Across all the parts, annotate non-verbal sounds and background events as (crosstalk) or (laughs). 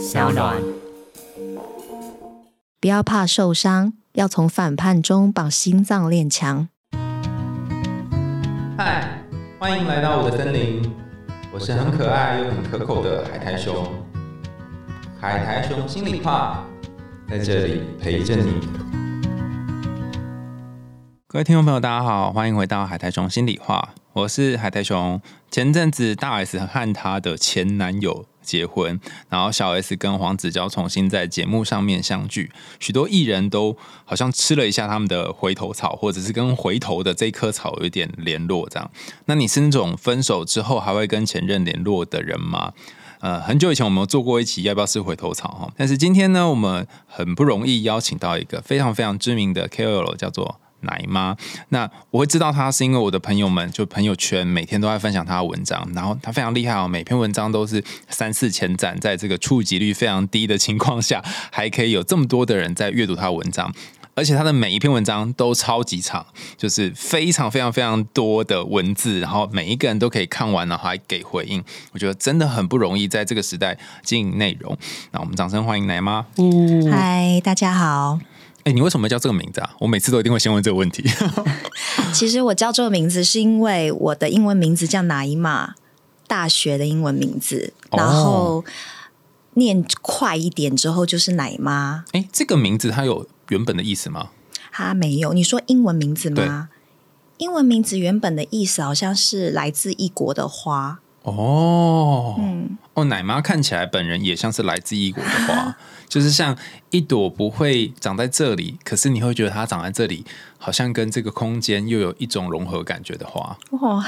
小暖。不要怕受伤，要从反叛中把心脏练强。嗨，欢迎来到我的森林，我是很可爱又很可口的海苔熊。海苔熊心里话，在这里陪着你。各位听众朋友，大家好，欢迎回到海苔熊心里话，我是海苔熊。前阵子大 S 和她的前男友结婚，然后小 S 跟黄子佼重新在节目上面相聚，许多艺人都好像吃了一下他们的回头草，或者是跟回头的这棵草有一点联络这样。那你是那种分手之后还会跟前任联络的人吗？呃，很久以前我们做过一期要不要吃回头草哈，但是今天呢，我们很不容易邀请到一个非常非常知名的 KOL，叫做。奶妈，那我会知道她是因为我的朋友们就朋友圈每天都在分享她的文章，然后她非常厉害哦，每篇文章都是三四千赞，在这个触及率非常低的情况下，还可以有这么多的人在阅读她的文章，而且他的每一篇文章都超级长，就是非常非常非常多的文字，然后每一个人都可以看完，然后还给回应，我觉得真的很不容易在这个时代经营内容。那我们掌声欢迎奶妈。嗨，大家好。哎，你为什么叫这个名字啊？我每次都一定会先问这个问题。(laughs) 其实我叫这个名字是因为我的英文名字叫哪一玛，大学的英文名字，然后念快一点之后就是奶妈。哎，这个名字它有原本的意思吗？它没有。你说英文名字吗？英文名字原本的意思好像是来自异国的花。哦，嗯，哦，奶妈看起来本人也像是来自异国的花，(laughs) 就是像一朵不会长在这里，可是你会觉得它长在这里，好像跟这个空间又有一种融合感觉的花。哇，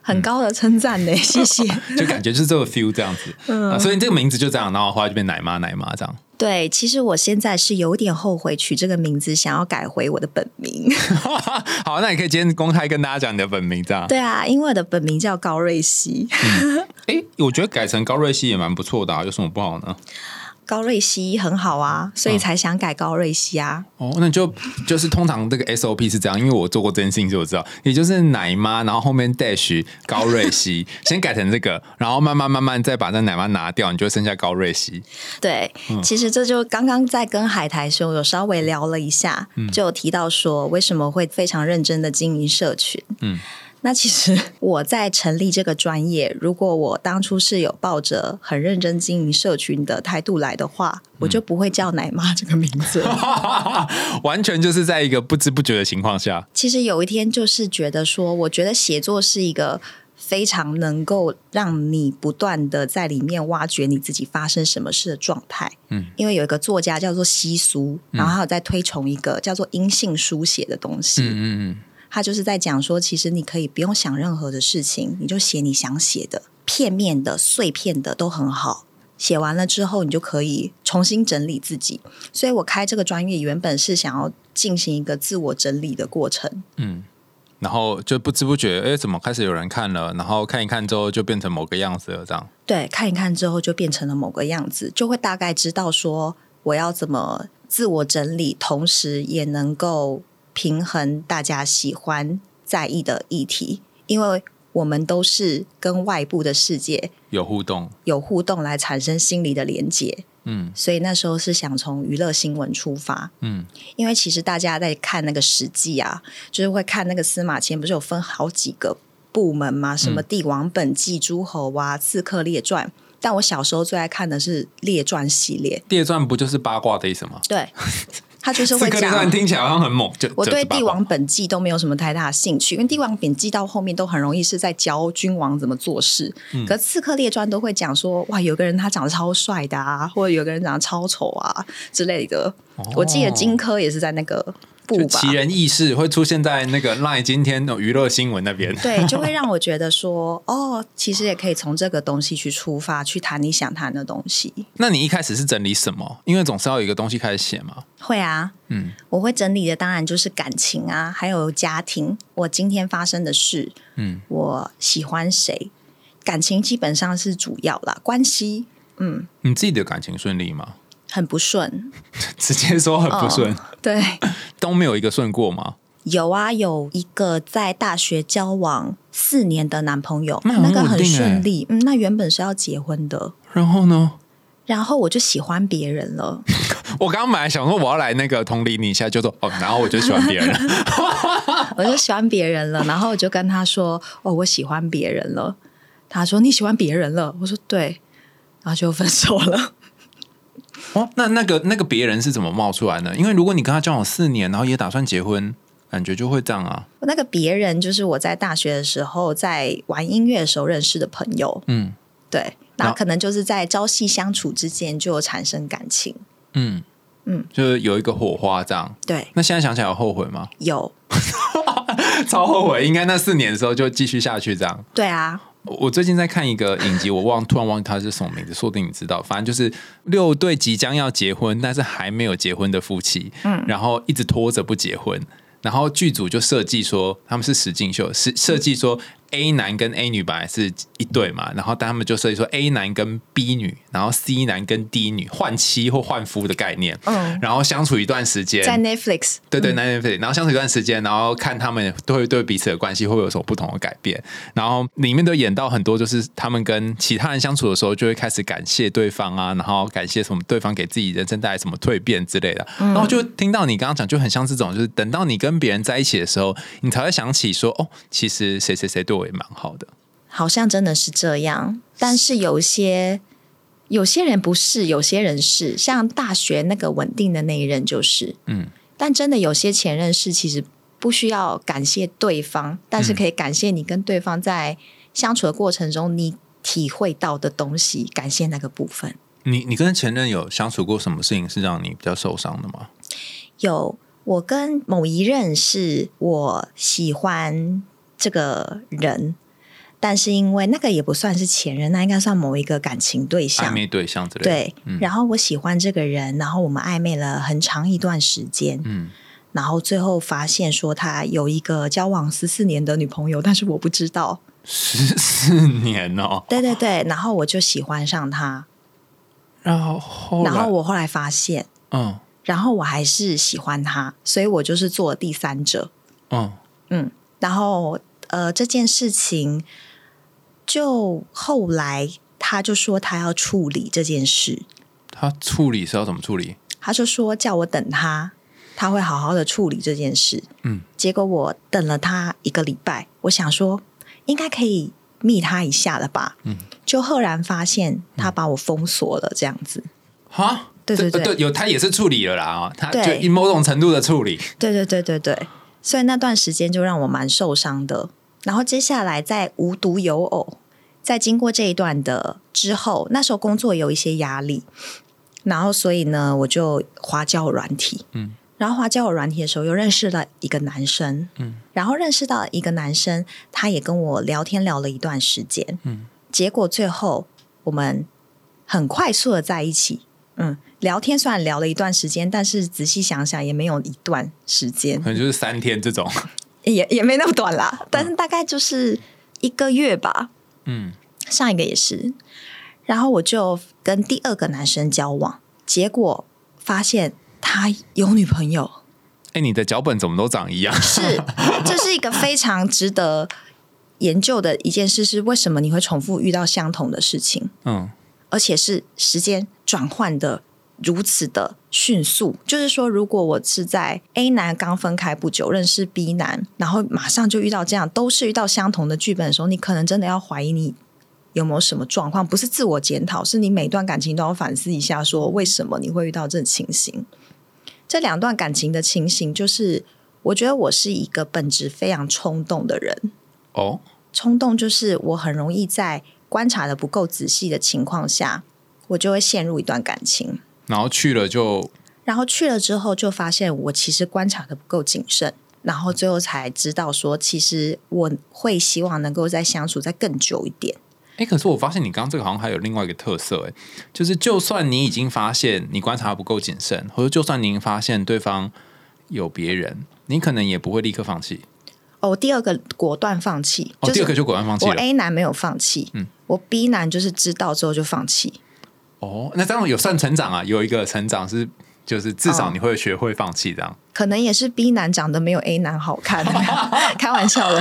很高的称赞呢，谢谢。(laughs) 就感觉就是这个 feel 这样子，嗯，所以这个名字就这样，然后后来就变奶妈奶妈这样。对，其实我现在是有点后悔取这个名字，想要改回我的本名。(laughs) 好，那你可以今天公开跟大家讲你的本名，这样。对啊，因为我的本名叫高瑞熙。哎，我觉得改成高瑞熙也蛮不错的，有什么不好呢？高瑞熙很好啊，所以才想改高瑞熙啊。哦，那就就是通常这个 SOP 是这样，因为我做过这件事情，就我知道，也就是奶妈，然后后面 dash 高瑞熙，(laughs) 先改成这个，然后慢慢慢慢再把那奶妈拿掉，你就剩下高瑞熙。对，其实这就刚刚在跟海苔兄有稍微聊了一下，就有提到说为什么会非常认真的经营社群。嗯。那其实 (laughs) 我在成立这个专业，如果我当初是有抱着很认真经营社群的态度来的话，我就不会叫奶妈这个名字。(laughs) 完全就是在一个不知不觉的情况下。其实有一天就是觉得说，我觉得写作是一个非常能够让你不断的在里面挖掘你自己发生什么事的状态。嗯，因为有一个作家叫做西苏，然后还有在推崇一个叫做阴性书写的东西。嗯嗯嗯。他就是在讲说，其实你可以不用想任何的事情，你就写你想写的，片面的、碎片的都很好。写完了之后，你就可以重新整理自己。所以我开这个专业，原本是想要进行一个自我整理的过程。嗯，然后就不知不觉，哎，怎么开始有人看了？然后看一看之后，就变成某个样子了，这样。对，看一看之后就变成了某个样子，就会大概知道说我要怎么自我整理，同时也能够。平衡大家喜欢在意的议题，因为我们都是跟外部的世界有互动，有互动来产生心理的连接。嗯，所以那时候是想从娱乐新闻出发。嗯，因为其实大家在看那个《史记》啊，就是会看那个司马迁，不是有分好几个部门吗？什么《帝王本纪》《诸侯》啊，《刺客列传》。但我小时候最爱看的是《列传》系列，《列传》不就是八卦的意思吗？对。(laughs) 他就是 (laughs) 会讲，听起来好像很猛。就我对《帝王本纪》都没有什么太大的兴趣，因为《帝王本纪》到后面都很容易是在教君王怎么做事。可《刺客列传》都会讲说，哇，有个人他长得超帅的啊，或者有个人长得超丑啊之类的。我记得荆轲也是在那个。奇人异事会出现在那个 LINE 今天的娱乐新闻那边，对，就会让我觉得说，哦，其实也可以从这个东西去出发，去谈你想谈的东西。那你一开始是整理什么？因为总是要有一个东西开始写嘛。会啊，嗯，我会整理的，当然就是感情啊，还有家庭，我今天发生的事，嗯，我喜欢谁，感情基本上是主要啦，关系，嗯，你自己的感情顺利吗？很不顺，(laughs) 直接说很不顺，对，(laughs) 都没有一个顺过吗？有啊，有一个在大学交往四年的男朋友，那个很顺利，嗯，那原本是要结婚的，然后呢？然后我就喜欢别人了。(laughs) 我刚刚本来想说我要来那个同理你一下，就说哦，然后我就喜欢别人了，我就喜欢别人了，然后我就跟他说哦，我喜欢别人了。他说你喜欢别人了，我说对，然后就分手了。哦，那那个那个别人是怎么冒出来呢？因为如果你跟他交往四年，然后也打算结婚，感觉就会这样啊。那个别人就是我在大学的时候在玩音乐的时候认识的朋友。嗯，对，那可能就是在朝夕相处之间就产生感情。嗯嗯，就是有一个火花这样。对，那现在想起来有后悔吗？有，(laughs) 超后悔。应该那四年的时候就继续下去这样。对啊。我最近在看一个影集，我忘突然忘记它是什么名字，说不定你知道。反正就是六对即将要结婚，但是还没有结婚的夫妻，嗯，然后一直拖着不结婚，然后剧组就设计说他们是实境秀，是设计说。A 男跟 A 女本来是一对嘛，然后但他们就设计说 A 男跟 B 女，然后 C 男跟 D 女换妻或换夫的概念，嗯，然后相处一段时间，在 Netflix，对对，Netflix，然后相处一段时间，然后看他们都会对彼此的关系会有什么不同的改变，然后里面都演到很多，就是他们跟其他人相处的时候，就会开始感谢对方啊，然后感谢什么对方给自己人生带来什么蜕变之类的，然后就听到你刚刚讲，就很像这种，就是等到你跟别人在一起的时候，你才会想起说，哦，其实谁谁谁对我也蛮好的。好像真的是这样，但是有些有些人不是，有些人是，像大学那个稳定的那一任就是，嗯，但真的有些前任是，其实不需要感谢对方，但是可以感谢你跟对方在相处的过程中，你体会到的东西，感谢那个部分。你你跟前任有相处过什么事情是让你比较受伤的吗？有，我跟某一任是我喜欢这个人。但是因为那个也不算是前任，那应该算某一个感情对象、暧昧对象之类。对，然后我喜欢这个人，然后我们暧昧了很长一段时间，嗯，然后最后发现说他有一个交往十四年的女朋友，但是我不知道。十四年哦。对对对，然后我就喜欢上他，然后然后我后来发现，嗯，然后我还是喜欢他，所以我就是做第三者，嗯。嗯，然后呃这件事情。就后来，他就说他要处理这件事。他处理是要怎么处理？他就说叫我等他，他会好好的处理这件事。嗯，结果我等了他一个礼拜，我想说应该可以密他一下了吧。嗯，就赫然发现他把我封锁了，这样子。哈，(laughs) 对对对，有他也是处理了啦啊，他就以某种程度的处理。对对对对对，所以那段时间就让我蛮受伤的。然后接下来在无独有偶。在经过这一段的之后，那时候工作有一些压力，然后所以呢，我就花交软体，嗯，然后花交友软体的时候，又认识了一个男生，嗯，然后认识到一个男生，他也跟我聊天聊了一段时间，嗯，结果最后我们很快速的在一起，嗯，聊天虽然聊了一段时间，但是仔细想想也没有一段时间，可能就是三天这种，也也没那么短啦，但是大概就是一个月吧。嗯，上一个也是，然后我就跟第二个男生交往，结果发现他有女朋友。哎，你的脚本怎么都长一样？是，这是一个非常值得研究的一件事，是为什么你会重复遇到相同的事情？嗯，而且是时间转换的。如此的迅速，就是说，如果我是在 A 男刚分开不久认识 B 男，然后马上就遇到这样，都是遇到相同的剧本的时候，你可能真的要怀疑你有没有什么状况，不是自我检讨，是你每段感情都要反思一下，说为什么你会遇到这情形？这两段感情的情形，就是我觉得我是一个本质非常冲动的人。哦，冲动就是我很容易在观察的不够仔细的情况下，我就会陷入一段感情。然后去了就，然后去了之后就发现我其实观察的不够谨慎，然后最后才知道说，其实我会希望能够再相处再更久一点。哎，可是我发现你刚刚这个好像还有另外一个特色，哎，就是就算你已经发现你观察不够谨慎，或者就算您发现对方有别人，你可能也不会立刻放弃。哦，第二个果断放弃，哦，第二个就果断放弃。我 A 男没有放弃，嗯，我 B 男就是知道之后就放弃。哦，那这样有算成长啊？有一个成长是，就是至少你会学会放弃这样。可能也是 B 男长得没有 A 男好看，(laughs) 开玩笑的。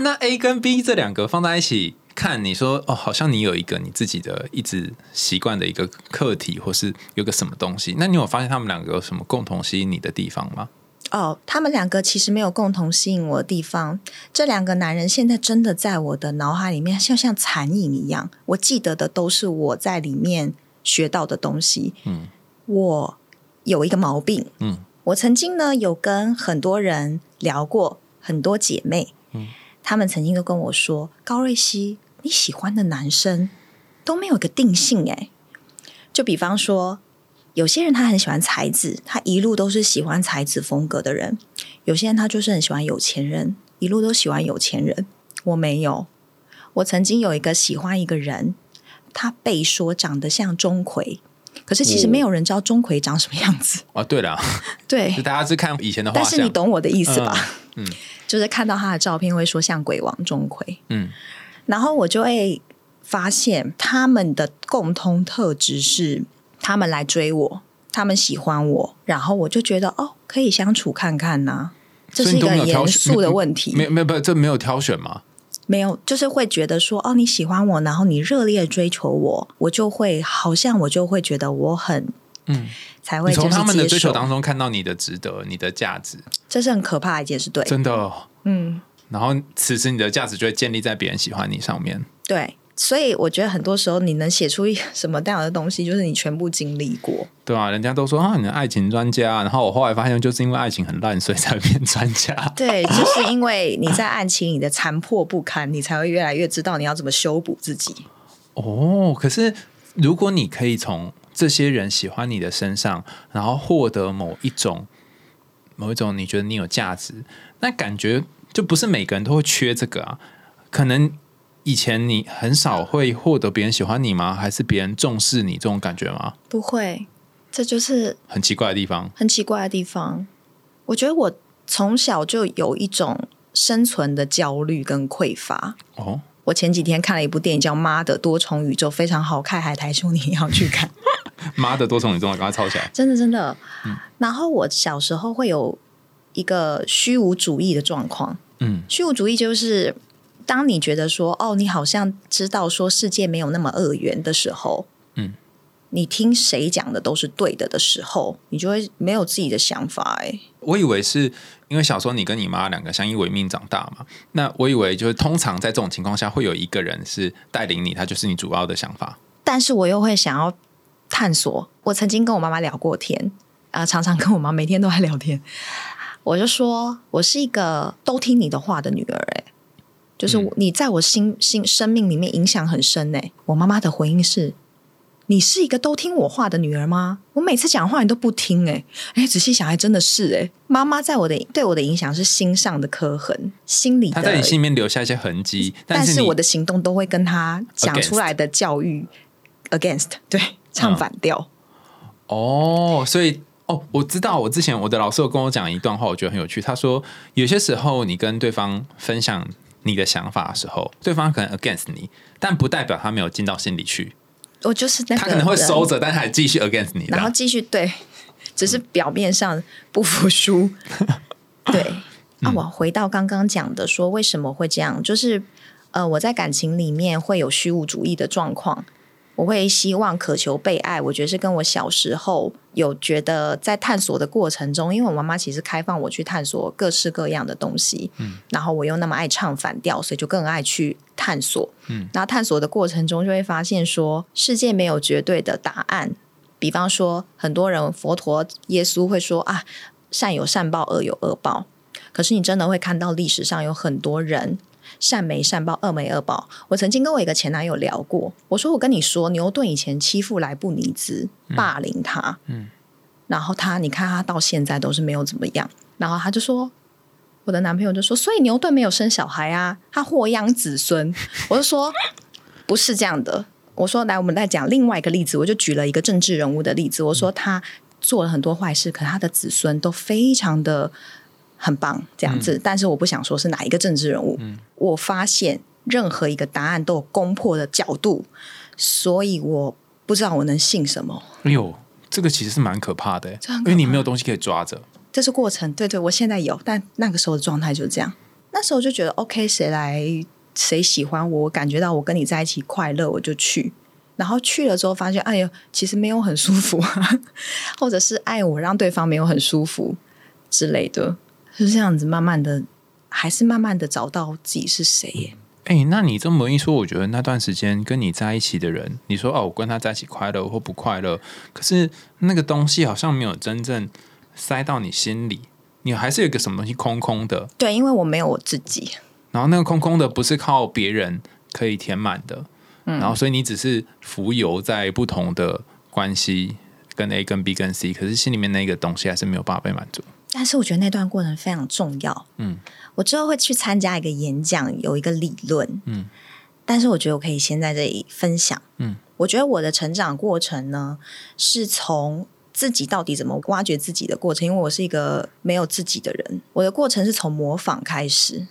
那 A 跟 B 这两个放在一起，看你说哦，好像你有一个你自己的一直习惯的一个课题，或是有个什么东西，那你有发现他们两个有什么共同吸引你的地方吗？哦，他们两个其实没有共同吸引我的地方。这两个男人现在真的在我的脑海里面，像像残影一样。我记得的都是我在里面学到的东西。嗯，我有一个毛病。嗯，我曾经呢有跟很多人聊过，很多姐妹。嗯，他们曾经都跟我说：“高瑞熙，你喜欢的男生都没有个定性。”哎，就比方说。有些人他很喜欢才子，他一路都是喜欢才子风格的人；有些人他就是很喜欢有钱人，一路都喜欢有钱人。我没有，我曾经有一个喜欢一个人，他被说长得像钟馗，可是其实没有人知道钟馗长什么样子。啊，对了，(laughs) 对，大家是看以前的画但是你懂我的意思吧？嗯，就是看到他的照片会说像鬼王钟馗。嗯，然后我就会发现他们的共通特质是。他们来追我，他们喜欢我，然后我就觉得哦，可以相处看看呐。这是一个严肃的问题，没有没有不，这没有挑选吗？没有，就是会觉得说哦，你喜欢我，然后你热烈追求我，我就会好像我就会觉得我很嗯，才会从他们的追求当中看到你的值得，你的价值，这是很可怕的一件事，对，真的，嗯。然后此时你的价值就会建立在别人喜欢你上面，对。所以我觉得很多时候你能写出一什么这样的东西，就是你全部经历过。对啊，人家都说啊，你的爱情专家。然后我后来发现，就是因为爱情很烂，所以才变专家。对，就是因为你在爱情里的残破不堪，你才会越来越知道你要怎么修补自己。哦，可是如果你可以从这些人喜欢你的身上，然后获得某一种某一种你觉得你有价值，那感觉就不是每个人都会缺这个啊，可能。以前你很少会获得别人喜欢你吗？还是别人重视你这种感觉吗？不会，这就是很奇怪的地方。很奇怪的地方，我觉得我从小就有一种生存的焦虑跟匮乏。哦，我前几天看了一部电影叫《妈的多重宇宙》，非常好看，海苔兄你也要去看。(laughs) 妈的多重宇宙，赶快抄起来！真的真的。嗯。然后我小时候会有一个虚无主义的状况。嗯，虚无主义就是。当你觉得说哦，你好像知道说世界没有那么恶缘的时候，嗯，你听谁讲的都是对的的时候，你就会没有自己的想法。哎，我以为是因为小时候你跟你妈两个相依为命长大嘛，那我以为就是通常在这种情况下会有一个人是带领你，他就是你主要的想法。但是我又会想要探索。我曾经跟我妈妈聊过天啊，常常跟我妈每天都在聊天。我就说我是一个都听你的话的女儿。哎。就是你在我心心生命里面影响很深呢。我妈妈的回应是：“你是一个都听我话的女儿吗？我每次讲话你都不听。”哎哎，仔细想还真的是哎。妈妈在我的对我的影响是心上的刻痕，心里她在你心里面留下一些痕迹，但是我的行动都会跟她讲出来的教育 against 对唱反调。哦，所以哦，我知道，我之前我的老师有跟我讲一段话，我觉得很有趣。他说，有些时候你跟对方分享。你的想法的时候，对方可能 against 你，但不代表他没有进到心里去。我就是他可能会收着，但还继续 against 你，然后继续对，只是表面上不服输。(laughs) 对，那我回到刚刚讲的，说为什么会这样，就是呃，我在感情里面会有虚无主义的状况。我会希望渴求被爱，我觉得是跟我小时候有觉得在探索的过程中，因为我妈妈其实开放我去探索各式各样的东西，嗯，然后我又那么爱唱反调，所以就更爱去探索，嗯，然后探索的过程中就会发现说，世界没有绝对的答案。比方说，很多人佛陀、耶稣会说啊，善有善报，恶有恶报，可是你真的会看到历史上有很多人。善没善报，恶没恶报。我曾经跟我一个前男友聊过，我说我跟你说，牛顿以前欺负莱布尼兹，霸凌他，嗯，然后他，你看他到现在都是没有怎么样。然后他就说，我的男朋友就说，所以牛顿没有生小孩啊，他祸殃子孙。我就说不是这样的。我说来，我们再讲另外一个例子，我就举了一个政治人物的例子。我说他做了很多坏事，可他的子孙都非常的。很棒，这样子，但是我不想说是哪一个政治人物。我发现任何一个答案都有攻破的角度，所以我不知道我能信什么。哎呦，这个其实是蛮可怕的，因为你没有东西可以抓着。这是过程，对对，我现在有，但那个时候的状态就是这样。那时候就觉得，OK，谁来谁喜欢我，我感觉到我跟你在一起快乐，我就去。然后去了之后，发现哎呦，其实没有很舒服啊，(laughs) 或者是爱我让对方没有很舒服之类的，是这样子。慢慢的，还是慢慢的找到自己是谁耶。哎，那你这么一说，我觉得那段时间跟你在一起的人，你说哦，我跟他在一起快乐或不快乐，可是那个东西好像没有真正塞到你心里，你还是有一个什么东西空空的。对，因为我没有我自己。然后那个空空的不是靠别人可以填满的。然后，所以你只是浮游在不同的关系，跟 A 跟 B 跟 C，可是心里面那个东西还是没有办法被满足。但是我觉得那段过程非常重要。嗯，我之后会去参加一个演讲，有一个理论。嗯，但是我觉得我可以先在这里分享。嗯，我觉得我的成长过程呢，是从自己到底怎么挖掘自己的过程，因为我是一个没有自己的人。我的过程是从模仿开始。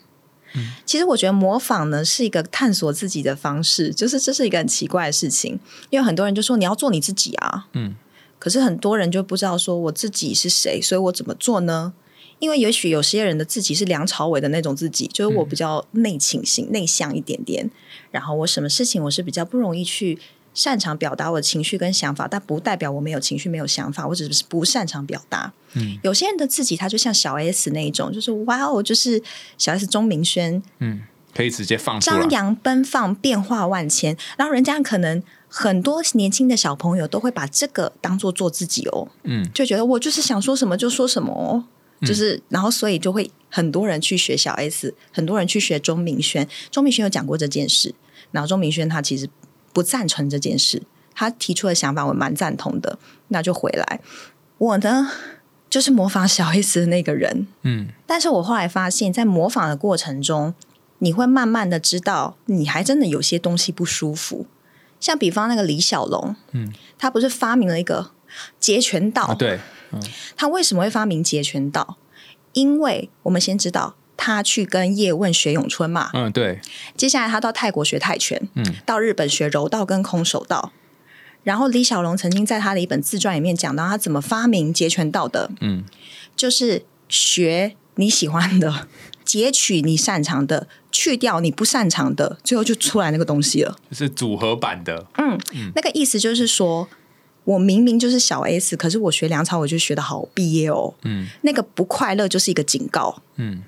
嗯其实我觉得模仿呢是一个探索自己的方式，就是这是一个很奇怪的事情，因为很多人就说你要做你自己啊，嗯，可是很多人就不知道说我自己是谁，所以我怎么做呢？因为也许有些人的自己是梁朝伟的那种自己，就是我比较内倾型、内向一点点，然后我什么事情我是比较不容易去。擅长表达我的情绪跟想法，但不代表我没有情绪、没有想法，我只是不擅长表达。嗯，有些人的自己，他就像小 S 那一种，就是哇哦，就是小 S 钟明轩，嗯，可以直接放张扬奔放，变化万千。然后人家可能很多年轻的小朋友都会把这个当做做自己哦，嗯，就觉得我就是想说什么就说什么哦，就是然后所以就会很多人去学小 S，很多人去学钟明轩。钟明轩有讲过这件事，然后钟明轩他其实。不赞成这件事，他提出的想法我蛮赞同的，那就回来。我呢，就是模仿小 S 的那个人，嗯，但是我后来发现，在模仿的过程中，你会慢慢的知道，你还真的有些东西不舒服。像比方那个李小龙，嗯，他不是发明了一个截拳道，对，嗯，他为什么会发明截拳道？因为我们先知道。他去跟叶问学咏春嘛？嗯，对。接下来他到泰国学泰拳，嗯，到日本学柔道跟空手道。然后李小龙曾经在他的一本自传里面讲到他怎么发明截拳道的，嗯，就是学你喜欢的，截取你擅长的，去掉你不擅长的，最后就出来那个东西了，是组合版的。嗯，那个意思就是说，我明明就是小 S，可是我学梁朝伟就学的好毕业哦。嗯，那个不快乐就是一个警告。嗯。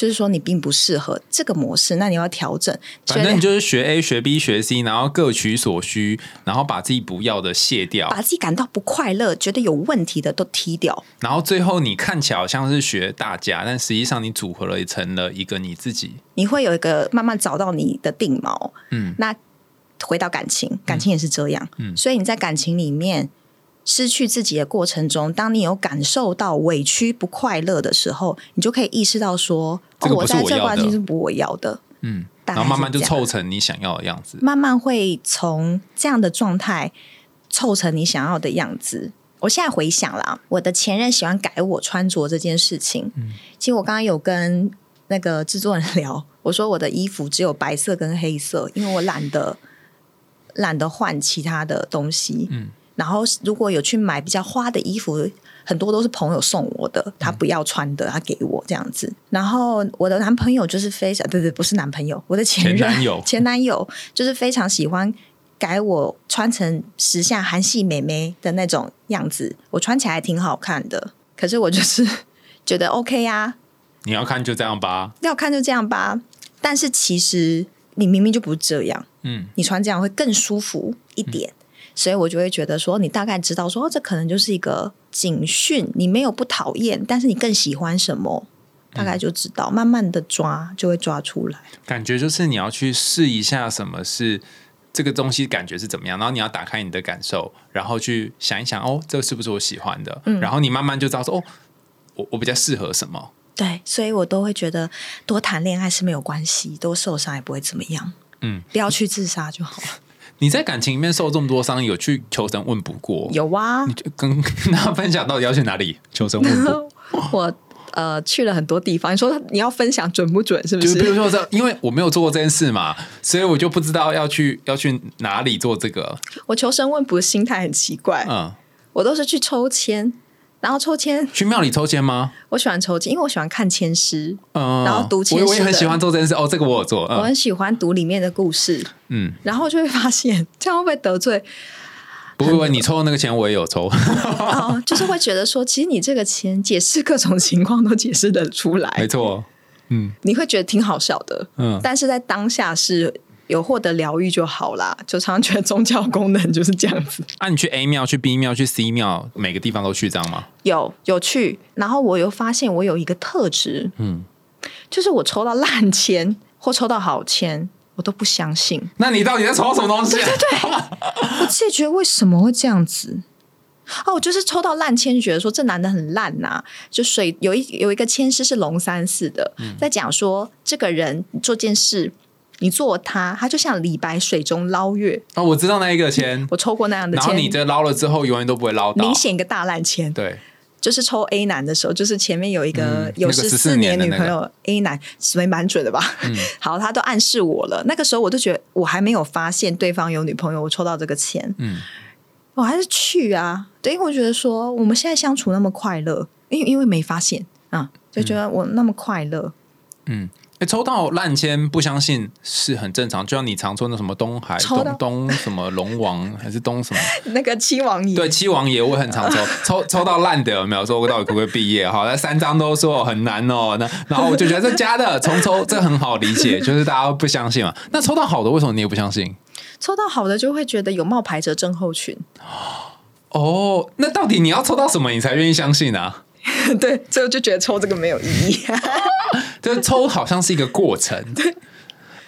就是说你并不适合这个模式，那你要调整。反正你就是学 A 学 B 学 C，然后各取所需，然后把自己不要的卸掉，把自己感到不快乐、觉得有问题的都踢掉。然后最后你看起来好像是学大家，但实际上你组合了成了一个你自己。你会有一个慢慢找到你的定锚。嗯，那回到感情，感情也是这样。嗯，所以你在感情里面。失去自己的过程中，当你有感受到委屈、不快乐的时候，你就可以意识到说：“哦，我在这关系是不我要的。”嗯，然后慢慢就凑成你想要的样子。慢慢会从这样的状态凑成你想要的样子。我现在回想了，我的前任喜欢改我穿着这件事情。嗯，其实我刚刚有跟那个制作人 (laughs) 聊，我说我的衣服只有白色跟黑色，因为我懒得懒得换其他的东西。嗯。然后如果有去买比较花的衣服，很多都是朋友送我的，他不要穿的，他给我这样子。然后我的男朋友就是非常，对对，不是男朋友，我的前男友，(laughs) 前男友就是非常喜欢改我穿成时下韩系美眉的那种样子，我穿起来挺好看的。可是我就是觉得 OK 呀，你要看就这样吧，要看就这样吧。但是其实你明明就不是这样，嗯，你穿这样会更舒服一点。所以我就会觉得说，你大概知道说，这可能就是一个警讯。你没有不讨厌，但是你更喜欢什么，大概就知道。慢慢的抓，就会抓出来。感觉就是你要去试一下什么是这个东西，感觉是怎么样。然后你要打开你的感受，然后去想一想，哦，这个是不是我喜欢的？嗯。然后你慢慢就知道说，哦，我我比较适合什么。对，所以我都会觉得多谈恋爱是没有关系，多受伤也不会怎么样。嗯，不要去自杀就好了。你在感情里面受这么多伤，有去求神问卜过？有啊，你就跟跟他分享到底要去哪里求神问卜？(laughs) 我呃去了很多地方。你说你要分享准不准？是不是？就比如说这，因为我没有做过这件事嘛，所以我就不知道要去要去哪里做这个。我求神问卜的心态很奇怪，嗯，我都是去抽签，然后抽签，去庙里抽签吗？我喜欢抽签，因为我喜欢看签诗，嗯，然后读签诗我我也很喜欢做这件事。哦，这个我有做。嗯我很喜欢读里面的故事，嗯，然后就会发现这样会不会得罪？不会不会，你抽的那个钱我也有抽。哦，就是会觉得说，其实你这个钱解释各种情况都解释得出来没来，错。嗯你会觉得挺好笑的。嗯，但是在当下是有获得疗愈就好啦，就常常觉得宗教功能就是这样子。(laughs) 啊，你去 A 庙、去 B 庙、去 C 庙，每个地方都去这样吗？有有去，然后我又发现我有一个特质，嗯，就是我抽到烂签 (laughs) 或抽到好签，我都不相信。那你到底在抽什么东西、啊？(laughs) 我自己觉得为什么会这样子？哦，我就是抽到烂签，就觉得说这男的很烂呐、就水有一有一个签诗是龙三寺的，在讲说这个人做件事，你做他，他就像李白水中捞月。哦，我知道那一个签，我抽过那样的然后你签，这捞了之后，永远都不会捞到。明显一个大烂签。对，就是抽 A 男的时候，就是前面有一个、嗯有十14年女朋友 A 男，所以蛮准的吧？(laughs) 好，他都暗示我了。那个时候我就觉得我还没有发现对方有女朋友，我抽到这个钱，嗯，我还是去啊。对，因为我觉得说我们现在相处那么快乐，因为因为没发现啊，就觉得我那么快乐。欸抽到烂签不相信是很正常，就像你常抽那什么东海、东东什么龙王还是东什么，(laughs) 那个七王爷，对，七王爷我也很常抽，(laughs) 抽抽到烂的有没有？说我到底可不可以毕业？好，那三张都说很难哦，那然后我就觉得这假的，重抽这很好理解，就是大家不相信嘛。那抽到好的，为什么你也不相信？抽到好的就会觉得有冒牌者症候群。(gasps) 哦，那到底你要抽到什么，你才愿意相信啊？(laughs) 对，所以我就觉得抽这个没有意义。就是抽好像是一个过程。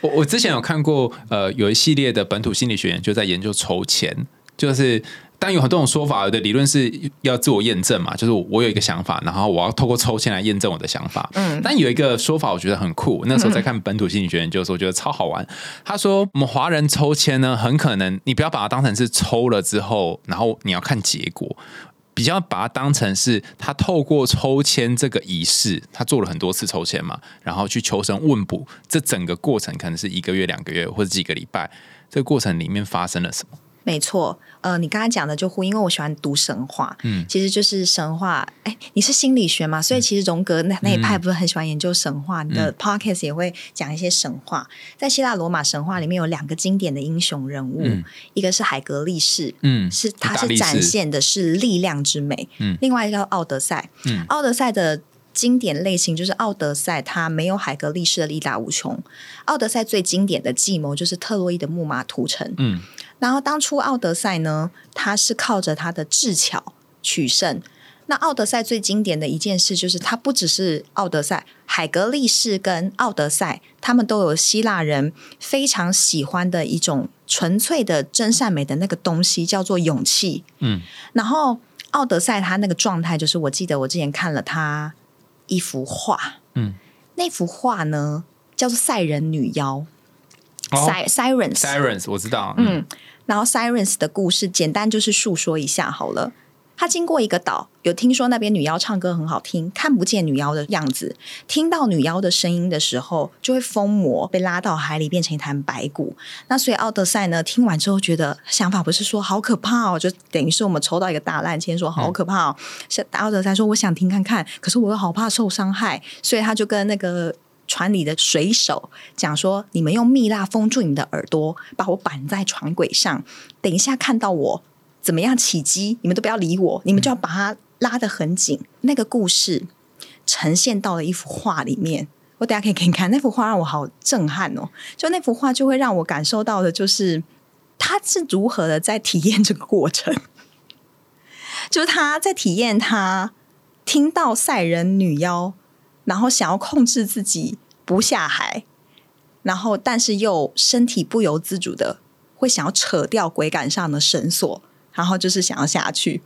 我我之前有看过，呃，有一系列的本土心理学研究在研究抽签，就是当然有很多种说法，有的理论是要自我验证嘛，就是我我有一个想法，然后我要透过抽签来验证我的想法。嗯，但有一个说法我觉得很酷，那时候在看本土心理学研究的时候，我觉得超好玩。他说，我们华人抽签呢，很可能你不要把它当成是抽了之后，然后你要看结果。比较把它当成是他透过抽签这个仪式，他做了很多次抽签嘛，然后去求神问卜，这整个过程可能是一个月、两个月或者几个礼拜，这个过程里面发生了什么？没错，呃，你刚才讲的就呼应，因为我喜欢读神话，嗯，其实就是神话。哎，你是心理学嘛，所以其实荣格那那一派不是很喜欢研究神话，你的 podcast 也会讲一些神话。在希腊罗马神话里面有两个经典的英雄人物，一个是海格力士，嗯是他是展现的是力量之美，嗯另外一个叫奥德赛，嗯奥德赛的。经典类型就是奥德赛，他没有海格力士的力大无穷。奥德赛最经典的计谋就是特洛伊的木马屠城，嗯然后当初奥德赛呢，他是靠着他的智巧取胜。那奥德赛最经典的一件事就是，他不只是奥德赛，海格力士跟奥德赛，他们都有希腊人非常喜欢的一种纯粹的真善美的那个东西，叫做勇气。嗯然后奥德赛他那个状态，就是我记得我之前看了他一幅画，嗯那幅画呢叫做赛人女妖、哦 Sy Sirens，，Sirens 我知道，嗯嗯，然后 Sirens 的故事简单就是述说一下好了。他经过一个岛，有听说那边女妖唱歌很好听，看不见女妖的样子，听到女妖的声音的时候，就会疯魔被拉到海里变成一滩白骨。那所以奥德赛呢，听完之后觉得想法不是说好可怕哦，就等于是我们抽到一个大烂签，说好可怕哦。是奥德赛说我想听看看，可是我又好怕受伤害，所以他就跟那个船里的水手讲说：“你们用蜜蜡封住你的耳朵，把我绑在船轨上。等一下看到我怎么样起机，你们都不要理我，你们就要把它拉得很紧。”那个故事呈现到了一幅画里面。我等下可以给你看那幅画，让我好震撼哦！就那幅画就会让我感受到的，就是他是如何的在体验这个过程，(laughs) 就是他在体验他听到赛人女妖，然后想要控制自己不下海，然后但是又身体不由自主的会想要扯掉桅杆上的绳索，然后就是想要下去。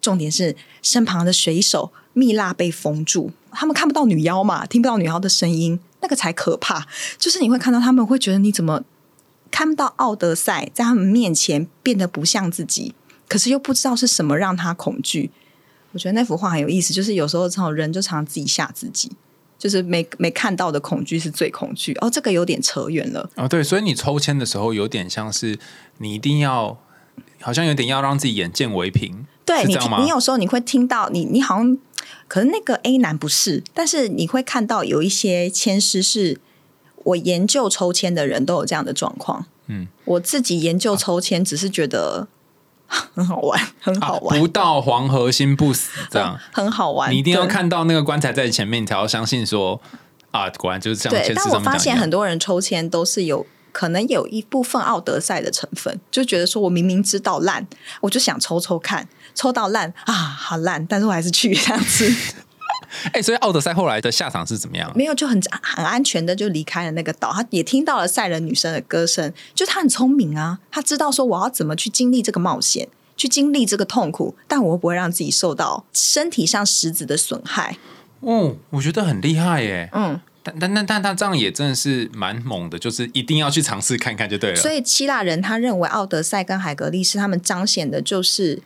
重点是身旁的水手蜜蜡被封住，他们看不到女妖嘛，听不到女妖的声音，那个才可怕。就是你会看到他们会觉得你怎么看不到奥德赛在他们面前变得不像自己，可是又不知道是什么让他恐惧。我觉得那幅画很有意思，就是有时候这种人就常常自己吓自己，就是没没看到的恐惧是最恐惧。哦，这个有点扯远了。哦对，所以你抽签的时候有点像是你一定要，好像有点要让自己眼见为凭，对你你有时候你会听到你你好像可能那个 A 男不是，但是你会看到有一些签师是我研究抽签的人都有这样的状况。嗯，我自己研究抽签，只是觉得很好玩，很好玩，啊不到黄河心不死，这样、(laughs) 很好玩。你一定要看到那个棺材在前面，你才要相信说啊，果然就是这样。对，但我发现很多人抽签都是有可能有一部分奥德赛的成分，就觉得说我明明知道烂，我就想抽抽看，抽到烂啊，好烂，但是我还是去这样子，哎、所以奥德赛后来的下场是怎么样？没有就很很安全的就离开了那个岛。他也听到了赛人女生的歌声，就他很聪明啊，他知道说我要怎么去经历这个冒险。去经历这个痛苦，但我又不会让自己受到身体上实质的损害。哦，我觉得很厉害耶。嗯，但但但但他这样也真的是蛮猛的，就是一定要去尝试看看就对了。所以希腊人他认为奥德赛跟海格力斯他们彰显的就是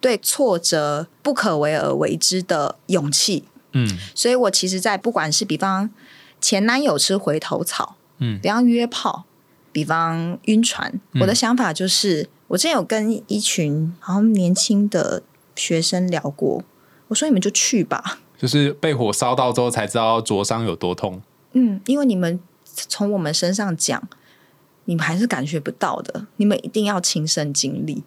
对挫折不可为而为之的勇气。嗯所以我其实，在不管是比方前男友吃回头草，嗯比方约炮，比方晕船，我的想法就是，我之前有跟一群好像年轻的学生聊过，我说你们就去吧，就是被火烧到之后才知道灼伤有多痛。嗯，因为你们从我们身上讲，你们还是感觉不到的，你们一定要亲身经历。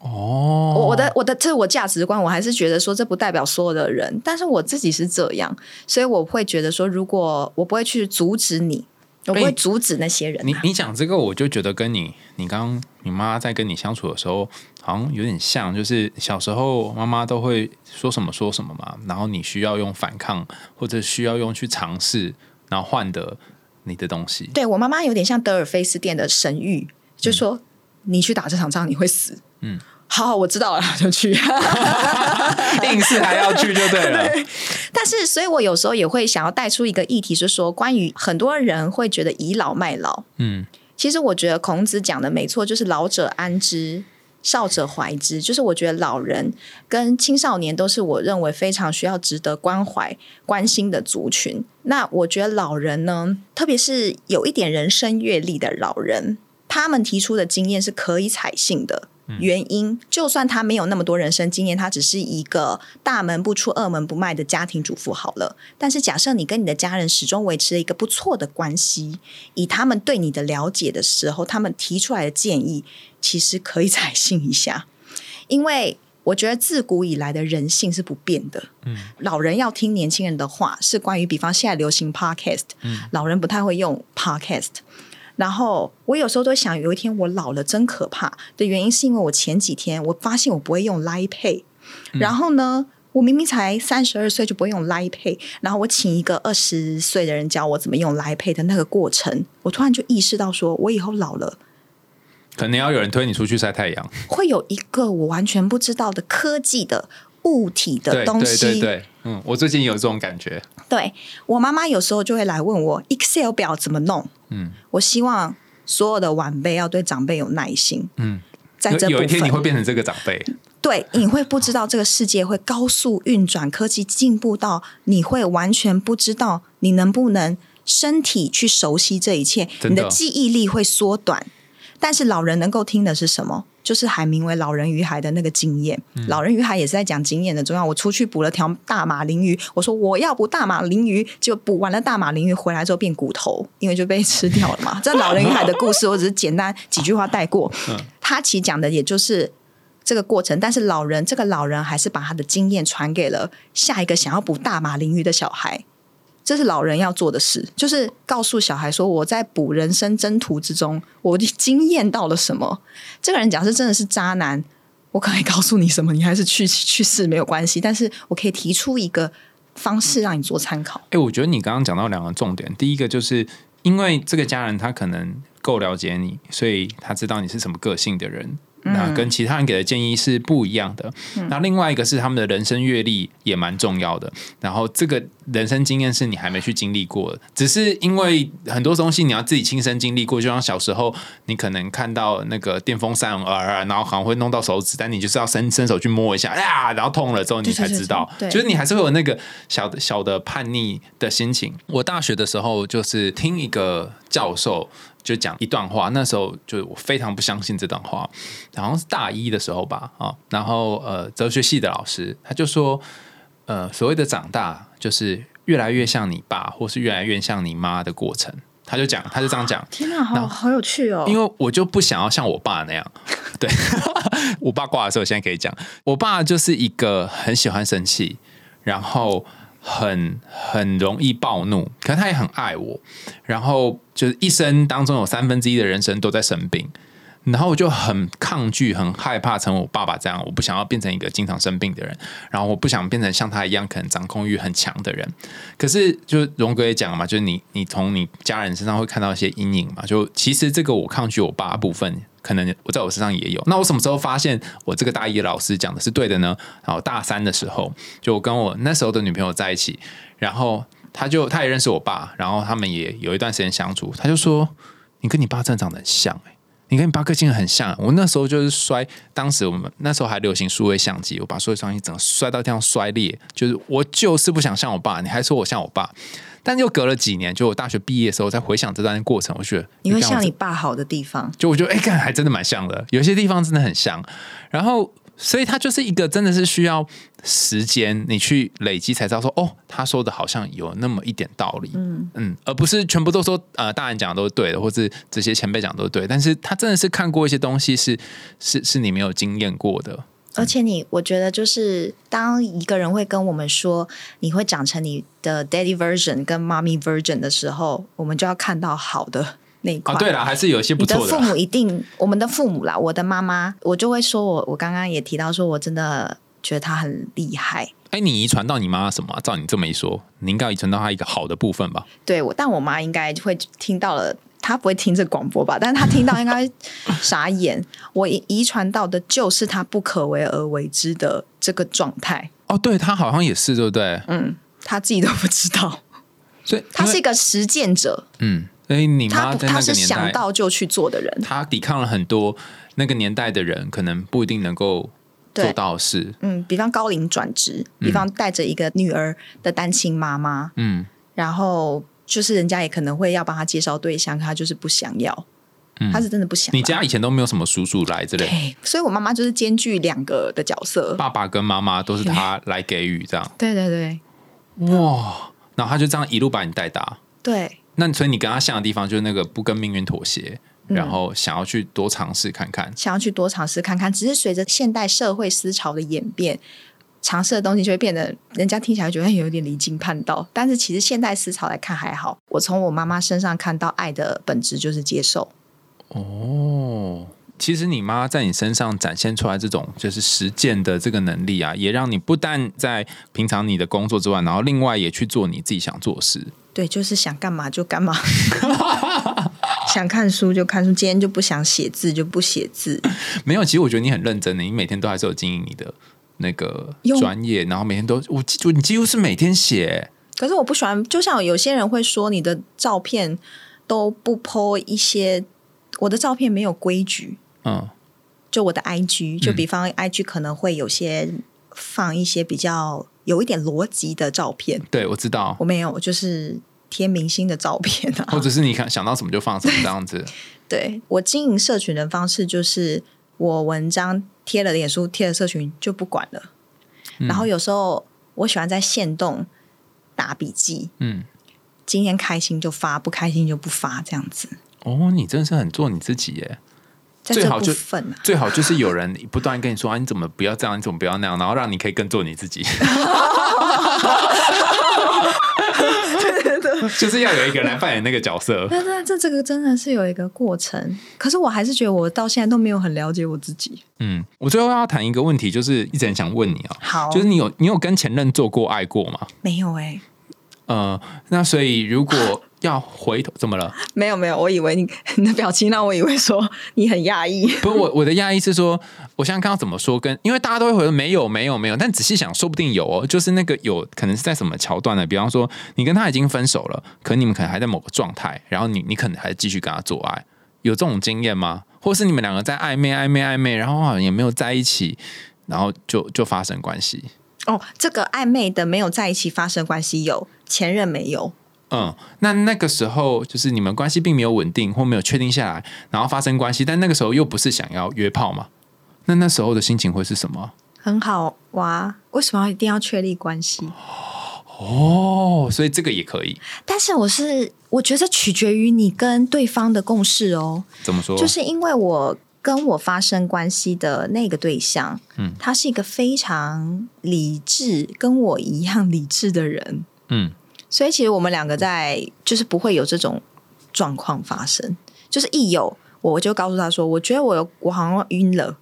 哦，我我的我的这是我价值观，我还是觉得说这不代表所有的人，但是我自己是这样，所以我会觉得说，如果我不会去阻止你，我不会阻止那些人、啊。你你讲这个，我就觉得跟你你刚刚你妈在跟你相处的时候，好像有点像，就是小时候妈妈都会说什么说什么嘛，然后你需要用反抗或者需要用去尝试，然后换得你的东西。对我妈妈有点像德尔菲斯店的神谕，就说、你去打这场仗你会死。嗯，好，我知道了，就去。(laughs) 硬是还要去就对了。(laughs) 但是，所以我有时候也会想要带出一个议题，是说关于很多人会觉得倚老卖老。嗯其实我觉得孔子讲的没错，就是老者安之，少者怀之。就是我觉得老人跟青少年都是我认为非常需要值得关怀、关心的族群。那我觉得老人呢，特别是有一点人生阅历的老人，他们提出的经验是可以采信的。原因，就算他没有那么多人生经验，他只是一个大门不出、二门不迈的家庭主妇好了。但是，假设你跟你的家人始终维持了一个不错的关系，以他们对你的了解的时候，他们提出来的建议，其实可以采信一下，因为我觉得自古以来的人性是不变的。嗯，老人要听年轻人的话，是关于比方现在流行 podcast，、老人不太会用 podcast。然后我有时候都想，有一天我老了真可怕的原因，是因为我前几天我发现我不会用 Line Pay，、然后呢，我明明才三十二岁就不会用 Line Pay，然后我请一个二十岁的人教我怎么用 Line Pay 的那个过程，我突然就意识到说，我以后老了可能要有人推你出去晒太阳。会有一个我完全不知道的科技的物体的东西。嗯，我最近有这种感觉。对我妈妈有时候就会来问我 Excel 表怎么弄。嗯我希望所有的晚辈要对长辈有耐心。嗯，在有有一天你会变成这个长辈。对，你会不知道这个世界会高速运转，科技进步到你会完全不知道你能不能身体去熟悉这一切，的你的记忆力会缩短。但是老人能够听的是什么？就是海明威《老人与海》的那个经验，老人与海》也是在讲经验的重要。我出去捕了条大马林鱼，我说我要捕大马林鱼，就捕完了大马林鱼回来之后变骨头，因为就被吃掉了嘛。(laughs) 这《老人与海》的故事，我只是简单几句话带过。他其实讲的也就是这个过程，但是老人这个老人还是把他的经验传给了下一个想要捕大马林鱼的小孩。这是老人要做的事，就是告诉小孩说：“我在补人生征途之中，我经验到了什么。”这个人假设真的是渣男，我可以告诉你什么，你还是去去试没有关系。但是我可以提出一个方式让你做参考。哎、我觉得你刚刚讲到两个重点，第一个就是因为这个家人他可能够了解你，所以他知道你是什么个性的人。那跟其他人给的建议是不一样的。那另外一个是他们的人生阅历也蛮重要的。然后这个人生经验是你还没去经历过的，只是因为很多东西你要自己亲身经历过。就像小时候你可能看到那个电风扇啊，然后好像会弄到手指，但你就是要伸伸手去摸一下，呀，然后痛了之后你才知道，对就是你还是会有那个小的小的叛逆的心情。我大学的时候就是听一个教授就讲一段话，那时候就我非常不相信这段话，好像是大一的时候吧，啊，然后呃，哲学系的老师他就说，呃，所谓的长大就是越来越像你爸，或是越来越像你妈的过程。他就讲，他就这样讲。天哪，好好有趣哦！因为我就不想要像我爸那样。(laughs) 对，我爸挂的时候，现在可以讲，我爸就是一个很喜欢生气，然后很很容易暴怒，可是他也很爱我，然后就是一生当中有三分之一的人生都在生病。然后我就很抗拒、很害怕成为我爸爸这样，我不想要变成一个经常生病的人，然后我不想变成像他一样可能掌控欲很强的人。可是，就荣哥也讲嘛，就是你你从你家人身上会看到一些阴影嘛。就其实这个我抗拒我爸部分，可能我在我身上也有。那我什么时候发现我这个大一老师讲的是对的呢？然后大三的时候，就跟我那时候的女朋友在一起，然后他就他也认识我爸，然后他们也有一段时间相处，他就说：“你跟你爸真的长得很像。”哎。你跟你爸个性很像，我那时候就是摔，当时我们那时候还流行数位相机，我把数位相机整个摔到地上摔裂，就是我就是不想像我爸，你还说我像我爸，但又隔了几年，就我大学毕业的时候再回想这段过程，我觉得你会像你爸好的地方，就我觉得哎，看还真的蛮像的，有些地方真的很像，然后。所以他就是一个真的是需要时间你去累积才知道说哦，他说的好像有那么一点道理，嗯。嗯，而不是全部都说呃大人讲的都是对的，或是这些前辈讲都对，但是他真的是看过一些东西是是是你没有经验过的，而且你我觉得就是当一个人会跟我们说你会长成你的 daddy version 跟 mommy version 的时候，我们就要看到好的。那块对了，还是有些不错的。父母一定，我们的父母啦，我的妈妈，我就会说，我我刚刚也提到，说我真的觉得他很厉害。哎，你遗传到你妈妈什么？照你这么一说，你应该遗传到她一个好的部分吧？对，我但我妈应该会听到了，她不会听这广播吧？但是他听到应该傻眼。(laughs) 我遗传到的就是他不可为而为之的这个状态。哦，对，他好像也是，对不对？嗯，他自己都不知道，所以他是一个实践者。嗯。所以你妈在那个年代，想到就去做的人，他抵抗了很多那个年代的人可能不一定能够做到的事。嗯，比方高龄转职，比方带着一个女儿的单亲妈妈，嗯，然后就是人家也可能会要帮他介绍对象，他就是不想要，他是真的不想。你家以前都没有什么叔叔来之类，所以我妈妈就是兼具两个的角色，爸爸跟妈妈都是他来给予这样。(laughs) 对对对，哇，然后他就这样一路把你带大，对。那所以你跟他像的地方就是那个不跟命运妥协，然后想要去多尝试看看，想要去多尝试看看。只是随着现代社会思潮的演变，尝试的东西就会变得人家听起来觉得有点离经叛道。但是其实现代思潮来看还好。我从我妈妈身上看到爱的本质就是接受。哦。其实你妈在你身上展现出来这种就是实践的这个能力啊，也让你不但在平常你的工作之外，然后另外也去做你自己想做事。对，就是想干嘛就干嘛，(laughs) 想看书就看书，今天就不想写字就不写字。(laughs) 没有，其实我觉得你很认真的，你每天都还是有经营你的那个专业，然后每天都我我你几乎是每天写。可是我不喜欢，就像有些人会说你的照片都不 po 一些，我的照片没有规矩。嗯，就我的 I G，就比方 I G 可能会有些放一些比较有一点逻辑的照片。对，我知道，我没有，就是贴明星的照片啊，或者是你看想到什么就放什么这样子。(laughs) 对我经营社群的方式，就是我文章贴了脸书，贴了社群就不管了。然后有时候我喜欢在线动打笔记，嗯，今天开心就发，不开心就不发，这样子。哦，你真的是很做你自己耶。最好就最好就是有人不断跟你说啊，你怎么不要这样，你怎么不要那样，然后让你可以更做你自己。(laughs) (laughs) 就是要有一个人来扮演那个角色。(laughs) 那那这这个真的是有一个过程，可是我还是觉得我到现在都没有很了解我自己。嗯，我最后要谈一个问题，就是一直很想问你啊，好，就是你有你有跟前任做过爱过吗？没有哎。呃，那所以如果。(laughs) 要回头怎么了？没有没有，我以为你 (laughs) 你的表情让我以为说你很压抑。不是我我的压抑是说，我现在刚刚怎么说？跟因为大家都会回说没有没有没有，但仔细想，说不定有哦。就是那个有可能是在什么桥段呢？比方说，你跟他已经分手了，可你们可能还在某个状态，然后你你可能还继续跟他做爱，有这种经验吗？或是你们两个在暧昧暧昧暧昧，然后好像也没有在一起，然后就就发生关系？哦，这个暧昧的没有在一起发生关系，有前任没有。嗯，那那个时候就是你们关系并没有稳定或没有确定下来，然后发生关系，但那个时候又不是想要约炮嘛？那那时候的心情会是什么？很好哇，为什么要一定要确立关系？哦，所以这个也可以。但是我是我觉得取决于你跟对方的共识哦。怎么说？就是因为我跟我发生关系的那个对象，嗯，他是一个非常理智，跟我一样理智的人，嗯，所以其实我们两个在就是不会有这种状况发生。就是一有，我就告诉他说，我觉得我有我好像晕了。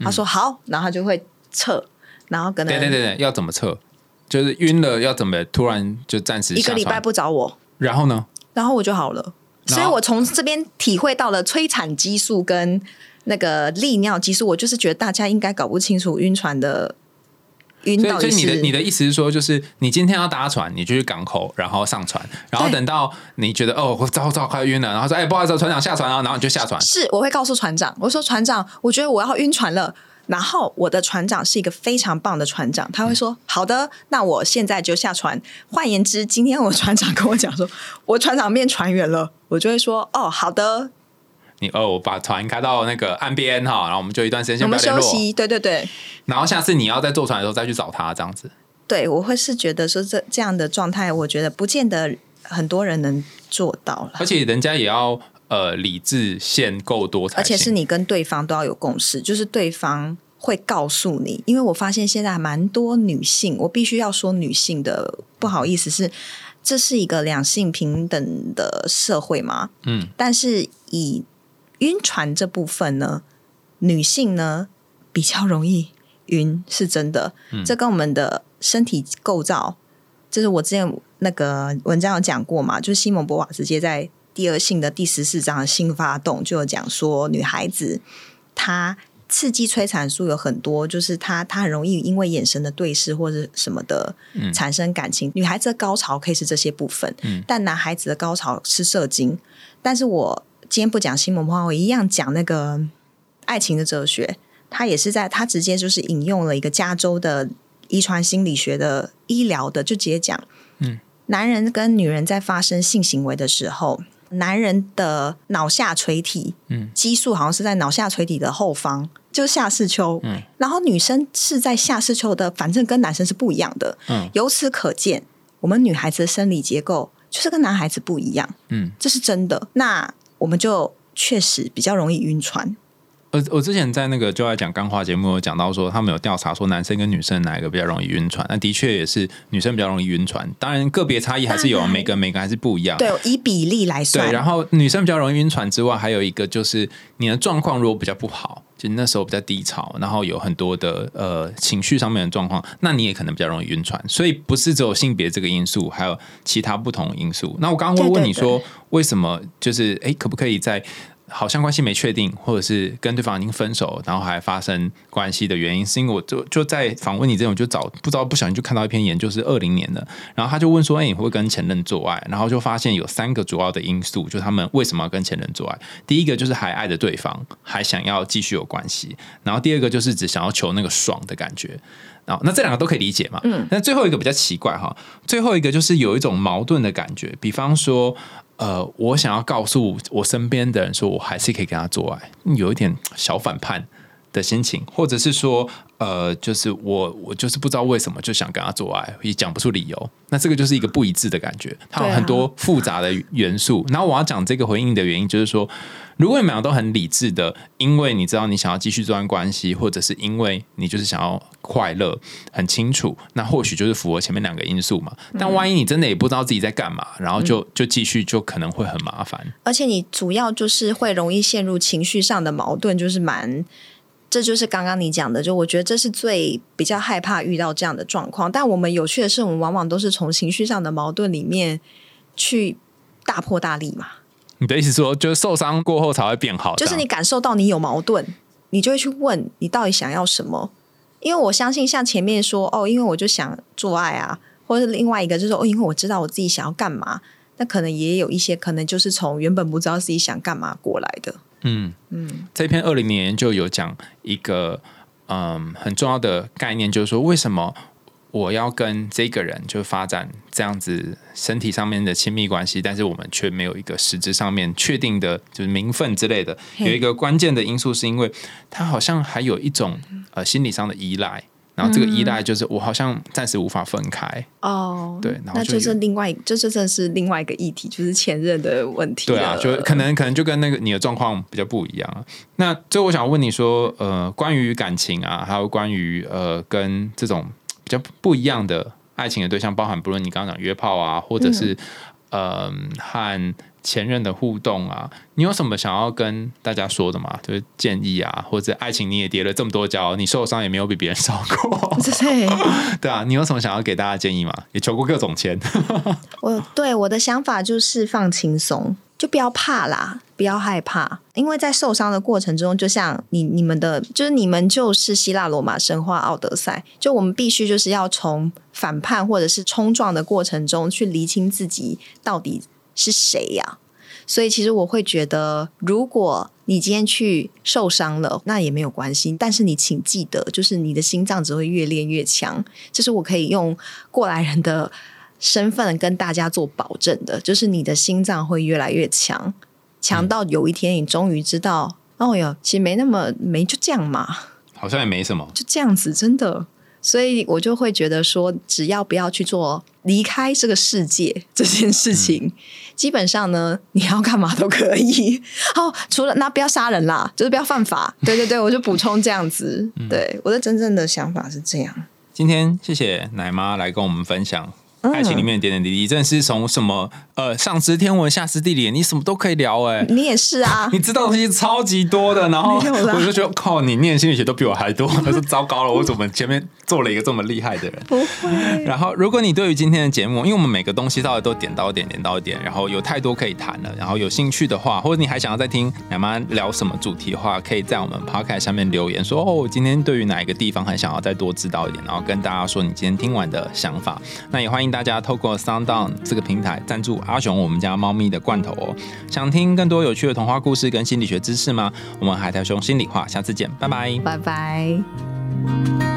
他说好，然后他就会撤，然后跟对对对对，要怎么撤？就是晕了要怎么突然就暂时一个礼拜不找我，然后呢？然后我就好了。所以我从这边体会到了催产激素跟那个利尿激素。我就是觉得大家应该搞不清楚晕船的晕到底是。所以你的你的意思是说，就是你今天要搭船，你就去港口，然后上船，然后等到你觉得哦，我糟糟快晕了，然后说哎，不好意思，船长下船啊，然后你就下船。是，我会告诉船长，我说船长，我觉得我要晕船了。然后我的船长是一个非常棒的船长，他会说：“好的，那我现在就下船。”换言之，今天我船长跟我讲说，我船长变船员了，我就会说：“哦，好的。”你哦，我把船开到那个岸边哈，然后我们就一段时间先我们休息。对对对。然后下次你要在坐船的时候再去找他，这样子。对，我会是觉得说这这样的状态，我觉得不见得很多人能做到了，而且人家也要。呃，理智线够多才，而且是你跟对方都要有共识，就是对方会告诉你。因为我发现现在蛮多女性，我必须要说女性的不好意思，是这是一个两性平等的社会嘛？嗯，但是以晕船这部分呢，女性呢比较容易晕，是真的。这跟我们的身体构造，就是我之前那个文章有讲过嘛，就是西蒙博瓦直接在。第二性的第十四章的性发动就有讲说，女孩子她刺激催产素有很多，就是她她很容易因为眼神的对视或者什么的产生感情。女孩子的高潮可以是这些部分，但男孩子的高潮是射精。但是我今天不讲新闻话，我一样讲那个爱情的哲学。他也是在他直接就是引用了一个加州的遗传心理学的医疗的，就直接讲，嗯，男人跟女人在发生性行为的时候。男人的脑下垂体，嗯，激素好像是在脑下垂体的后方，就是下视丘，嗯，然后女生是在下视丘的，反正跟男生是不一样的，嗯，由此可见，我们女孩子的生理结构就是跟男孩子不一样，嗯，这是真的，那我们就确实比较容易晕船。我我之前在那个就爱讲钢化节目有讲到说，他们有调查说男生跟女生哪一个比较容易晕船？那的确也是女生比较容易晕船。当然个别差异还是有，每个每个还是不一样。对，以比例来算。对，然后女生比较容易晕船之外，还有一个就是你的状况如果比较不好，就那时候比较低潮，然后有很多的呃情绪上面的状况，那你也可能比较容易晕船。所以不是只有性别这个因素，还有其他不同因素。那我刚刚会问你说，为什么就是哎，可不可以在？好像关系没确定，或者是跟对方已经分手，然后还发生关系的原因，是因为我就就在访问你这种，就找不知道不小心就看到一篇研究是二零年的，然后他就问说：“哎，你会跟前任做爱？”然后就发现有三个主要的因素，就他们为什么要跟前任做爱？第一个就是还爱着对方，还想要继续有关系；然后第二个就是只想要求那个爽的感觉。啊，那这两个都可以理解嘛？嗯。那最后一个比较奇怪哈，最后一个就是有一种矛盾的感觉，比方说。呃，我想要告诉我身边的人说，我还是可以跟他做爱，有一点小反叛的心情，或者是说，呃，就是我我就是不知道为什么就想跟他做爱，也讲不出理由。那这个就是一个不一致的感觉，它有很多复杂的元素。然后我要讲这个回应的原因，就是说。如果你们两个都很理智的，因为你知道你想要继续这段关系，或者是因为你就是想要快乐，很清楚，那或许就是符合前面两个因素嘛。但万一你真的也不知道自己在干嘛，然后就就继续，就可能会很麻烦。而且你主要就是会容易陷入情绪上的矛盾，就是蛮，这就是刚刚你讲的，就我觉得这是最比较害怕遇到这样的状况。但我们有趣的是，我们往往都是从情绪上的矛盾里面去大破大立嘛。你的意思说，就是受伤过后才会变好？就是你感受到你有矛盾，你就会去问你到底想要什么？因为我相信，像前面说哦，因为我就想做爱啊，或者另外一个就是哦，因为我知道我自己想要干嘛。那可能也有一些可能就是从原本不知道自己想干嘛过来的。嗯嗯，这篇二零年就有讲一个嗯很重要的概念，就是说为什么。我要跟这个人就发展这样子身体上面的亲密关系，但是我们却没有一个实质上面确定的，就是名分之类的。有一个关键的因素，是因为他好像还有一种呃心理上的依赖。然后这个依赖就是我好像暂时无法分开哦，对，然后那就是另外，这这正是另外一个议题，就是前任的问题。对啊，就可能可能就跟那个你的状况比较不一样。那最后我想问你说，呃，关于感情啊，还有关于呃跟这种比较不一样的爱情的对象，包含不论你刚刚讲约炮啊，或者是呃和。前任的互动啊，你有什么想要跟大家说的吗？就是建议啊，或者爱情你也跌了这么多跤，你受伤也没有比别人少过，(laughs) 对 (laughs) 对啊，你有什么想要给大家建议吗？也求过各种签。(laughs) 我对我的想法就是放轻松，就不要怕啦，不要害怕，因为在受伤的过程中，就像你你们的，就是你们就是希腊罗马神话奥德赛，就我们必须就是要从反叛或者是冲撞的过程中去厘清自己到底。是谁呀？所以其实我会觉得，如果你今天去受伤了，那也没有关系。但是你请记得，就是你的心脏只会越练越强。这是我可以用过来人的身份跟大家做保证的，就是你的心脏会越来越强，强到有一天你终于知道，哦哟，其实没那么没就这样嘛，好像也没什么，就这样子，真的。所以我就会觉得说，只要不要去做离开这个世界这件事情，基本上呢，(laughs) 你要干嘛都可以。好，(laughs) 除了那不要杀人啦，就是不要犯法。对对对，我就补充这样子。对，我的真正的想法是这样。今天谢谢奶妈来跟我们分享。爱情里面点点滴滴，真的是从什么呃上知天文下知地理，你什么都可以聊哎。你也是啊，(laughs) 你知道东西超级多的，然后我就觉得靠，你念心理学都比我还多，我说糟糕了，我怎么前面做了一个这么厉害的人？不会。然后如果你对于今天的节目，因为我们每个东西到底都点到点，点到点，然后有太多可以谈了，然后有兴趣的话，或者你还想要再听奶妈聊什么主题的话，可以在我们 podcast 下面留言说哦，今天对于哪一个地方还想要再多知道一点，然后跟大家说你今天听完的想法。那也欢迎大家透过 Sound On 这个平台赞助阿雄我们家猫咪的罐头哦，想听更多有趣的童话故事跟心理学知识吗？我们海苔熊心里话，下次见，拜拜，拜拜。